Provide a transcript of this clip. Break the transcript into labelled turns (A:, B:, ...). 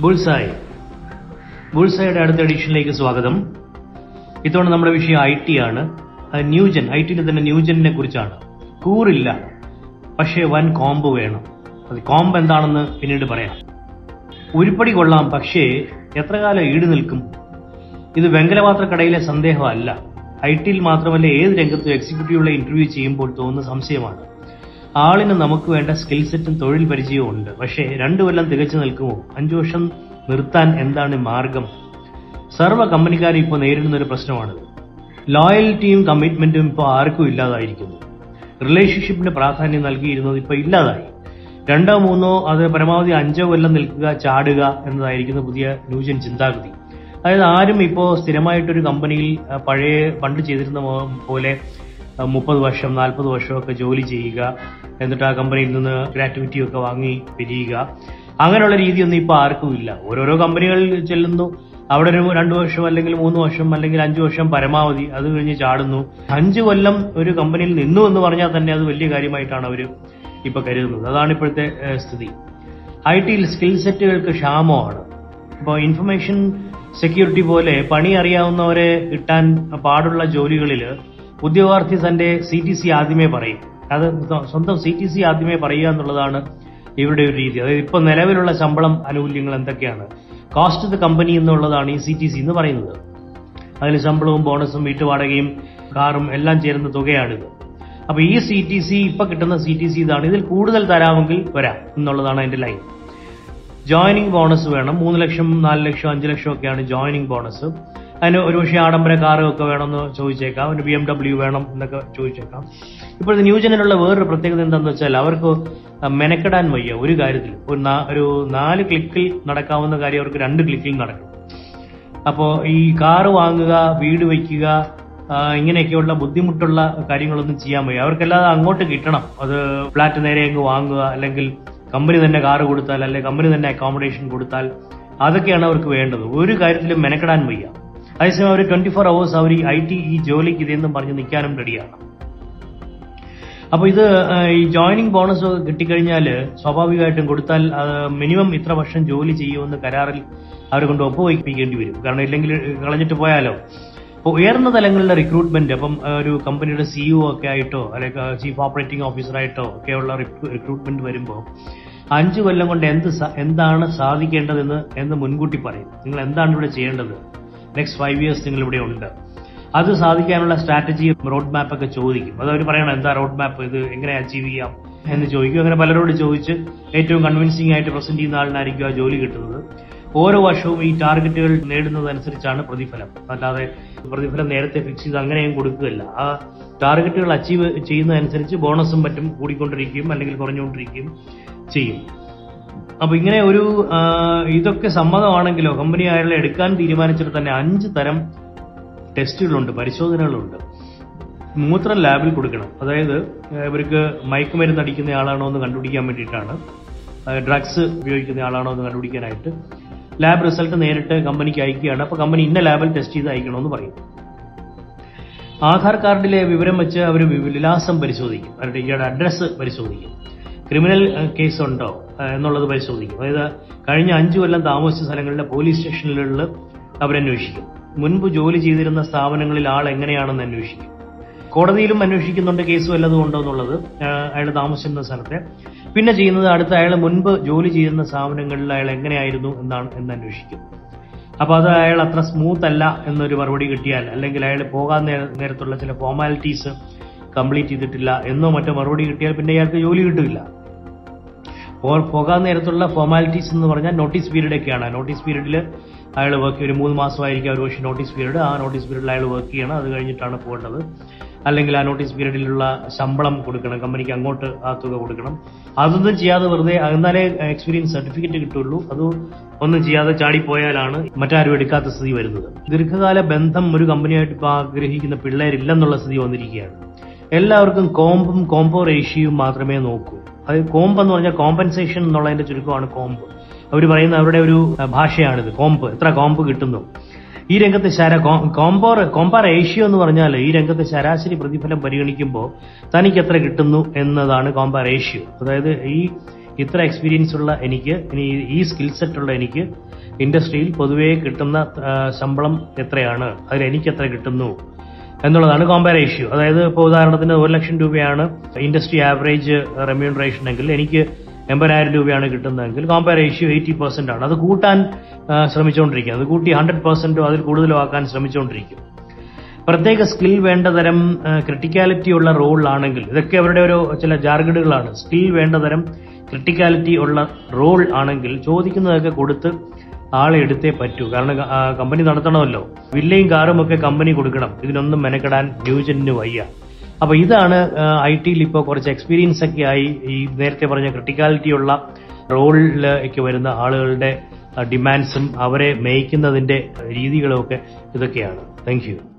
A: Bullseye. ബുൾസായുടെ അടുത്ത എഡിഷനിലേക്ക് സ്വാഗതം. ഇത്തവണ നമ്മുടെ വിഷയം ഐ ടി ആണ്. ന്യൂജൻ ഐ ടിയിൽ തന്നെ ന്യൂജനെ കുറിച്ചാണ്. കൂറില്ല പക്ഷേ വൻ കോംബ് വേണം. അത് കോംബ് എന്താണെന്ന് പിന്നീട് പറയാം. ഉരുപ്പടി കൊള്ളാം പക്ഷേ എത്ര കാലം ഈട് നിൽക്കും? ഇത് വെങ്കലപാത്രക്കടയിലെ സന്ദേഹമല്ല. ഐ ടിയിൽ മാത്രമല്ല ഏത് രംഗത്തും എക്സിക്യൂട്ടീവുകളെ ഇന്റർവ്യൂ ചെയ്യുമ്പോൾ തോന്നുന്ന സംശയമാണ്. ആളിന് നമുക്ക് വേണ്ട സ്കിൽ സെറ്റും തൊഴിൽ പരിചയവും ഉണ്ട്. പക്ഷേ രണ്ടു കൊല്ലം തികച്ചു നിൽക്കുമോ? അഞ്ചു വർഷം നിർത്താൻ എന്താണ് മാർഗം? സർവ കമ്പനിക്കാരും ഇപ്പോൾ നേരിടുന്ന ഒരു പ്രശ്നമാണിത്. ലോയൽറ്റിയും കമ്മിറ്റ്മെന്റും ഇപ്പോൾ ആർക്കും ഇല്ലാതായിരിക്കുന്നു. റിലേഷൻഷിപ്പിന് പ്രാധാന്യം നൽകിയിരുന്നത് ഇപ്പോൾ ഇല്ലാതായി. രണ്ടോ മൂന്നോ അത് പരമാവധി അഞ്ചോ കൊല്ലം നിൽക്കുക ചാടുക എന്നതായിരിക്കുന്ന പുതിയ ന്യൂജൻ ചിന്താഗതി. അതായത് ആരും ഇപ്പോൾ സ്ഥിരമായിട്ടൊരു കമ്പനിയിൽ പഴയ പണ്ട് ചെയ്തിരുന്ന പോലെ മുപ്പത് വർഷം നാൽപ്പത് വർഷമൊക്കെ ജോലി ചെയ്യുക എന്നിട്ട് ആ കമ്പനിയിൽ നിന്ന് ഗ്രാറ്റുവിറ്റി ഒക്കെ വാങ്ങി പിരിയുക. അങ്ങനെയുള്ള രീതിയൊന്നും ഇപ്പോൾ ആർക്കും ഇല്ല. ഓരോരോ കമ്പനികളിൽ ചെല്ലുന്നു. അവിടെ ഒരു രണ്ടു വർഷം അല്ലെങ്കിൽ മൂന്ന് വർഷം അല്ലെങ്കിൽ അഞ്ചു വർഷം പരമാവധി അത് കഴിഞ്ഞ് ചാടുന്നു. അഞ്ചു കൊല്ലം ഒരു കമ്പനിയിൽ നിന്നു എന്ന് പറഞ്ഞാൽ തന്നെ അത് വലിയ കാര്യമായിട്ടാണ് അവർ ഇപ്പൊ കരുതുന്നത്. അതാണ് ഇപ്പോഴത്തെ സ്ഥിതി. ഐ ടിയിൽ സ്കിൽ സെറ്റുകൾക്ക് ക്ഷാമമാണ്. ഇപ്പോൾ ഇൻഫർമേഷൻ സെക്യൂരിറ്റി പോലെ പണി അറിയാവുന്നവരെ കിട്ടാൻ പാടുള്ള ജോലികളിൽ ഉദ്യോഗാർത്ഥി തന്റെ സി ടി സി ആദ്യമേ പറയും. അത് സ്വന്തം സി ടി സി ആദ്യമേ പറയുക എന്നുള്ളതാണ് ഇവരുടെ ഒരു രീതി. അതായത് ഇപ്പൊ നിലവിലുള്ള ശമ്പളം ആനുകൂല്യങ്ങൾ എന്തൊക്കെയാണ്? കോസ്റ്റ് ദ കമ്പനി എന്നുള്ളതാണ് ഈ സി ടി സി എന്ന് പറയുന്നത്. അതിൽ ശമ്പളവും ബോണസും വീട്ടുവാടകയും കാറും എല്ലാം ചേരുന്ന തുകയാണിത്. അപ്പൊ ഈ സി ടി സി ഇപ്പൊ കിട്ടുന്ന സി ടി സി ഇതാണ്. ഇതിൽ കൂടുതൽ തരാമെങ്കിൽ വരാം എന്നുള്ളതാണ് അതിന്റെ ലൈൻ. ജോയിനിങ് ബോണസ് വേണം. മൂന്ന് ലക്ഷം നാല് ലക്ഷം അഞ്ച് ലക്ഷം ഒക്കെയാണ് ജോയിനിങ് ബോണസ് അതിന് ഒരുപക്ഷെ ആഡംബര കാറും ഒക്കെ വേണമെന്ന് ചോദിച്ചേക്കാം. ഒരു ബി എം ഡബ്ല്യു വേണം എന്നൊക്കെ ചോദിച്ചേക്കാം. ഇപ്പോഴത്തെ ന്യൂജനിലുള്ള വേറൊരു പ്രത്യേകത എന്താണെന്ന് വെച്ചാൽ അവർക്ക് മെനക്കെടാൻ വയ്യ ഒരു കാര്യത്തിൽ ഒരു ഒരു നാല് ക്ലിക്കിൽ നടക്കാവുന്ന കാര്യം അവർക്ക് രണ്ട് ക്ലിക്കിൽ നടക്കും. അപ്പോൾ ഈ കാറ് വാങ്ങുക വീട് വയ്ക്കുക ഇങ്ങനെയൊക്കെയുള്ള ബുദ്ധിമുട്ടുള്ള കാര്യങ്ങളൊന്നും ചെയ്യാൻ വയ്യ. അവർക്കല്ലാതെ അങ്ങോട്ട് കിട്ടണം. അത് ഫ്ലാറ്റ് നേരെ അങ്ങ് വാങ്ങുക അല്ലെങ്കിൽ കമ്പനി തന്നെ കാറ് കൊടുത്താൽ അല്ലെങ്കിൽ കമ്പനി തന്നെ അക്കോമഡേഷൻ കൊടുത്താൽ അതൊക്കെയാണ് അവർക്ക് വേണ്ടത്. ഒരു കാര്യത്തിലും മെനക്കെടാൻ വയ്യ. അതേസമയം അവർ ട്വന്റി ഫോർ അവേഴ്സ് അവർ ഈ ഐ ടി ഈ ജോലിക്ക് ഇതെന്നും പറഞ്ഞ് നിൽക്കാനും റെഡിയാണ് അപ്പൊ ഇത് ഈ ജോയിനിങ് ബോണസ് കിട്ടിക്കഴിഞ്ഞാൽ സ്വാഭാവികമായിട്ടും കൊടുത്താൽ മിനിമം ഇത്ര വർഷം ജോലി ചെയ്യുമെന്ന് കരാറിൽ അവരെ കൊണ്ട് ഒപ്പുവയ്പ്പിക്കേണ്ടി വരും. കാരണം ഇല്ലെങ്കിൽ കളഞ്ഞിട്ട് പോയാലോ? അപ്പോൾ ഉയർന്ന തലങ്ങളിലെ റിക്രൂട്ട്മെന്റ് അപ്പം ഒരു കമ്പനിയുടെ സിഇഒ ഒക്കെ ആയിട്ടോ അല്ലെങ്കിൽ ചീഫ് ഓപ്പറേറ്റിംഗ് ഓഫീസറായിട്ടോ ഒക്കെയുള്ള റിക്രൂട്ട്മെന്റ് വരുമ്പോൾ അഞ്ചു കൊല്ലം കൊണ്ട് എന്ത് എന്താണ് സാധിക്കേണ്ടതെന്ന് എന്ന് മുൻകൂട്ടി പറയും. നിങ്ങൾ എന്താണ് ഇവിടെ ചെയ്യേണ്ടത്? നെക്സ്റ്റ് ഫൈവ് ഇയേഴ്സ് നിങ്ങൾ ഇവിടെ ഉണ്ട്. അത് സാധിക്കാനുള്ള സ്ട്രാറ്റജി റോഡ് മാപ്പ് ഒക്കെ ചോദിക്കും. അത് അവർ പറയണം എന്താ റോഡ് മാപ്പ് ഇത് എങ്ങനെ അച്ചീവ് ചെയ്യാം? എന്ന് ചോദിക്കും. അങ്ങനെ പലരോട് ചോദിച്ച് ഏറ്റവും കൺവിൻസിംഗ് ആയിട്ട് പ്രസന്റ് ചെയ്യുന്ന ആളിനായിരിക്കും ആ ജോലി കിട്ടുന്നത്. ഓരോ വർഷവും ഈ ടാർഗറ്റുകൾ നേടുന്നതനുസരിച്ചാണ് പ്രതിഫലം. അല്ലാതെ പ്രതിഫലം നേരത്തെ ഫിക്സ് ചെയ്ത് അങ്ങനെയും കൊടുക്കുകയല്ല. ആ ടാർഗറ്റുകൾ അച്ചീവ് ചെയ്യുന്നതനുസരിച്ച് ബോണസും മറ്റും കൂടിക്കൊണ്ടിരിക്കുകയും അല്ലെങ്കിൽ കുറഞ്ഞുകൊണ്ടിരിക്കുകയും ചെയ്യും. അപ്പൊ ഇങ്ങനെ ഒരു ഇതൊക്കെ സമ്മതമാണെങ്കിലോ കമ്പനി അയാളെ എടുക്കാൻ തീരുമാനിച്ചിട്ട് തന്നെ അഞ്ച് തരം ടെസ്റ്റുകളുണ്ട് പരിശോധനകളുണ്ട്. മൂത്രം ലാബിൽ കൊടുക്കണം. അതായത് ഇവർക്ക് മയക്കുമരുന്ന് അടിക്കുന്ന ആളാണോ എന്ന് കണ്ടുപിടിക്കാൻ വേണ്ടിയിട്ടാണ്. ഡ്രഗ്സ് ഉപയോഗിക്കുന്ന ആളാണോ എന്ന് കണ്ടുപിടിക്കാനായിട്ട്. ലാബ് റിസൾട്ട് നേരിട്ട് കമ്പനിക്ക് അയക്കുകയാണ്. അപ്പൊ കമ്പനി ഇന്ന ലാബിൽ ടെസ്റ്റ് ചെയ്ത് അയക്കണമെന്ന് പറയും. ആധാർ കാർഡിലെ വിവരം വെച്ച് അവർ വിലാസം പരിശോധിക്കും. അവരുടെ ഇയാളുടെ അഡ്രസ്സ് പരിശോധിക്കും. ക്രിമിനൽ കേസ് ഉണ്ടോ എന്നുള്ളത് പരിശോധിക്കും. അതായത് കഴിഞ്ഞ അഞ്ചു കൊല്ലം താമസിച്ച സ്ഥലങ്ങളിലെ പോലീസ് സ്റ്റേഷനുകളിൽ അവരന്വേഷിക്കും. മുൻപ് ജോലി ചെയ്തിരുന്ന സ്ഥാപനങ്ങളിൽ ആൾ എങ്ങനെയാണെന്ന് അന്വേഷിക്കും. കോടതിയിലും അന്വേഷിക്കുന്നുണ്ട് കേസ് വല്ലതും ഉണ്ടോ എന്നുള്ളത് അയാൾ താമസിക്കുന്ന സ്ഥലത്തെ. പിന്നെ ചെയ്യുന്നത് അടുത്ത അയാൾ മുൻപ് ജോലി ചെയ്യുന്ന സ്ഥാപനങ്ങളിൽ അയാൾ എങ്ങനെയായിരുന്നു എന്നാണ് എന്ന് അന്വേഷിക്കും. അപ്പോൾ അത് അയാൾ അത്ര സ്മൂത്ത് അല്ല എന്നൊരു മറുപടി കിട്ടിയാൽ അല്ലെങ്കിൽ അയാൾ പോകാൻ നേരത്തുള്ള ചില ഫോർമാലിറ്റീസ് കംപ്ലീറ്റ് ചെയ്തിട്ടില്ല എന്നോ മറ്റോ മറുപടി കിട്ടിയാൽ പിന്നെ ഇയാൾക്ക് ജോലി കിട്ടില്ല പോകാൻ നേരത്തുള്ള ഫോർമാലിറ്റീസ് എന്ന് പറഞ്ഞാൽ നോട്ടീസ് പീരീഡ് ഒക്കെയാണ്. നോട്ടീസ് പീരീഡിൽ അയാൾ വർക്ക് ഒരു മൂന്ന് മാസമായിരിക്കും ഒരു പക്ഷേ നോട്ടീസ് പീരീഡ് ആ നോട്ടീസ് പീരീഡിൽ അയാൾ വർക്ക് ചെയ്യണം. അത് കഴിഞ്ഞിട്ടാണ് പോകേണ്ടത്. അല്ലെങ്കിൽ ആ നോട്ടീസ് പീരീഡിലുള്ള ശമ്പളം കൊടുക്കണം. കമ്പനിക്ക് അങ്ങോട്ട് ആ തുക കൊടുക്കണം. അതൊന്നും ചെയ്യാതെ വെറുതെ എന്നാലേ എക്സ്പീരിയൻസ് സർട്ടിഫിക്കറ്റ് കിട്ടുള്ളൂ. അത് ഒന്നും ചെയ്യാതെ ചാടിപ്പോയാലാണ് മറ്റാരും എടുക്കാത്ത സ്ഥിതി വരുന്നത്. ദീർഘകാല ബന്ധം ഒരു കമ്പനിയായിട്ട് ഇപ്പോൾ ആഗ്രഹിക്കുന്ന പിള്ളേരില്ലെന്നുള്ള സ്ഥിതി വന്നിരിക്കുകയാണ്. എല്ലാവർക്കും കോമ്പും കോംബോ റേഷ്യയും മാത്രമേ നോക്കൂ. അത് കോമ്പ് എന്ന് പറഞ്ഞാൽ കോമ്പൻസേഷൻ എന്നുള്ളതിന്റെ ചുരുക്കമാണ് കോമ്പ്. അവർ പറയുന്ന അവരുടെ ഒരു ഭാഷയാണിത് കോമ്പ്. എത്ര കോമ്പ് കിട്ടുന്നു. ഈ രംഗത്തെ ശര കോമ്പോർ കോമ്പാർ റേഷ്യോ എന്ന് പറഞ്ഞാൽ ഈ രംഗത്തെ ശരാശരി പ്രതിഫലം പരിഗണിക്കുമ്പോൾ തനിക്ക് എത്ര കിട്ടുന്നു എന്നതാണ് കോമ്പാർ റേഷ്യോ. അതായത് ഈ ഇത്ര എക്സ്പീരിയൻസ് ഉള്ള എനിക്ക് ഇനി ഈ സ്കിൽ സെറ്റ് ഉള്ള എനിക്ക് ഇൻഡസ്ട്രിയിൽ പൊതുവേ കിട്ടുന്ന ശമ്പളം എത്രയാണ്? അതിൽ എനിക്ക് എത്ര കിട്ടുന്നു? എന്നുള്ളതാണ് കോമ്പയർ ഇഷ്യൂ അതായത് ഇപ്പോൾ ഉദാഹരണത്തിന് ഒരു ലക്ഷം രൂപയാണ് ഇൻഡസ്ട്രി ആവറേജ് റെമ്യൂണറേഷൻ എങ്കിൽ എനിക്ക് എൺപതിനായിരം രൂപയാണ് കിട്ടുന്നതെങ്കിൽ കോമ്പയർ ഇഷ്യൂ എയ്റ്റി പെർസെന്റ് ആണ്. അത് കൂട്ടാൻ ശ്രമിച്ചുകൊണ്ടിരിക്കുക ശ്രമിച്ചുകൊണ്ടിരിക്കും അത് കൂട്ടി ഹൺഡ്രഡ് പെർസെന്റോ അതിൽ കൂടുതലോ ആക്കാൻ ശ്രമിച്ചുകൊണ്ടിരിക്കും. പ്രത്യേക സ്കിൽ വേണ്ട തരം ക്രിട്ടിക്കാലിറ്റി ഉള്ള റോളാണെങ്കിൽ ഇതൊക്കെ അവരുടെ ഒരു ചില ജാർഗഡുകളാണ് സ്കിൽ വേണ്ട തരം ക്രിട്ടിക്കാലിറ്റി ഉള്ള റോൾ ആണെങ്കിൽ ചോദിക്കുന്നതൊക്കെ കൊടുത്ത് ആളെ എടുത്തേ പറ്റൂ. കാരണം കമ്പനി നടത്തണമല്ലോ. വില്ലയും കാറും ഒക്കെ കമ്പനി കൊടുക്കണം. ഇതിനൊന്നും മെനക്കെടാൻ ന്യൂജന് വയ്യ. അപ്പൊ ഇതാണ് ഐ ടിയിൽ ഇപ്പോൾ കുറച്ച് എക്സ്പീരിയൻസ് ഒക്കെ ആയി ഈ നേരത്തെ പറഞ്ഞ ക്രിട്ടിക്കാലിറ്റി ഉള്ള റോളിലേക്ക് വരുന്ന ആളുകളുടെ ഡിമാൻഡ്സും അവരെ മേയ്ക്കുന്നതിന്റെ രീതികളും ഒക്കെ ഇതൊക്കെയാണ്. താങ്ക്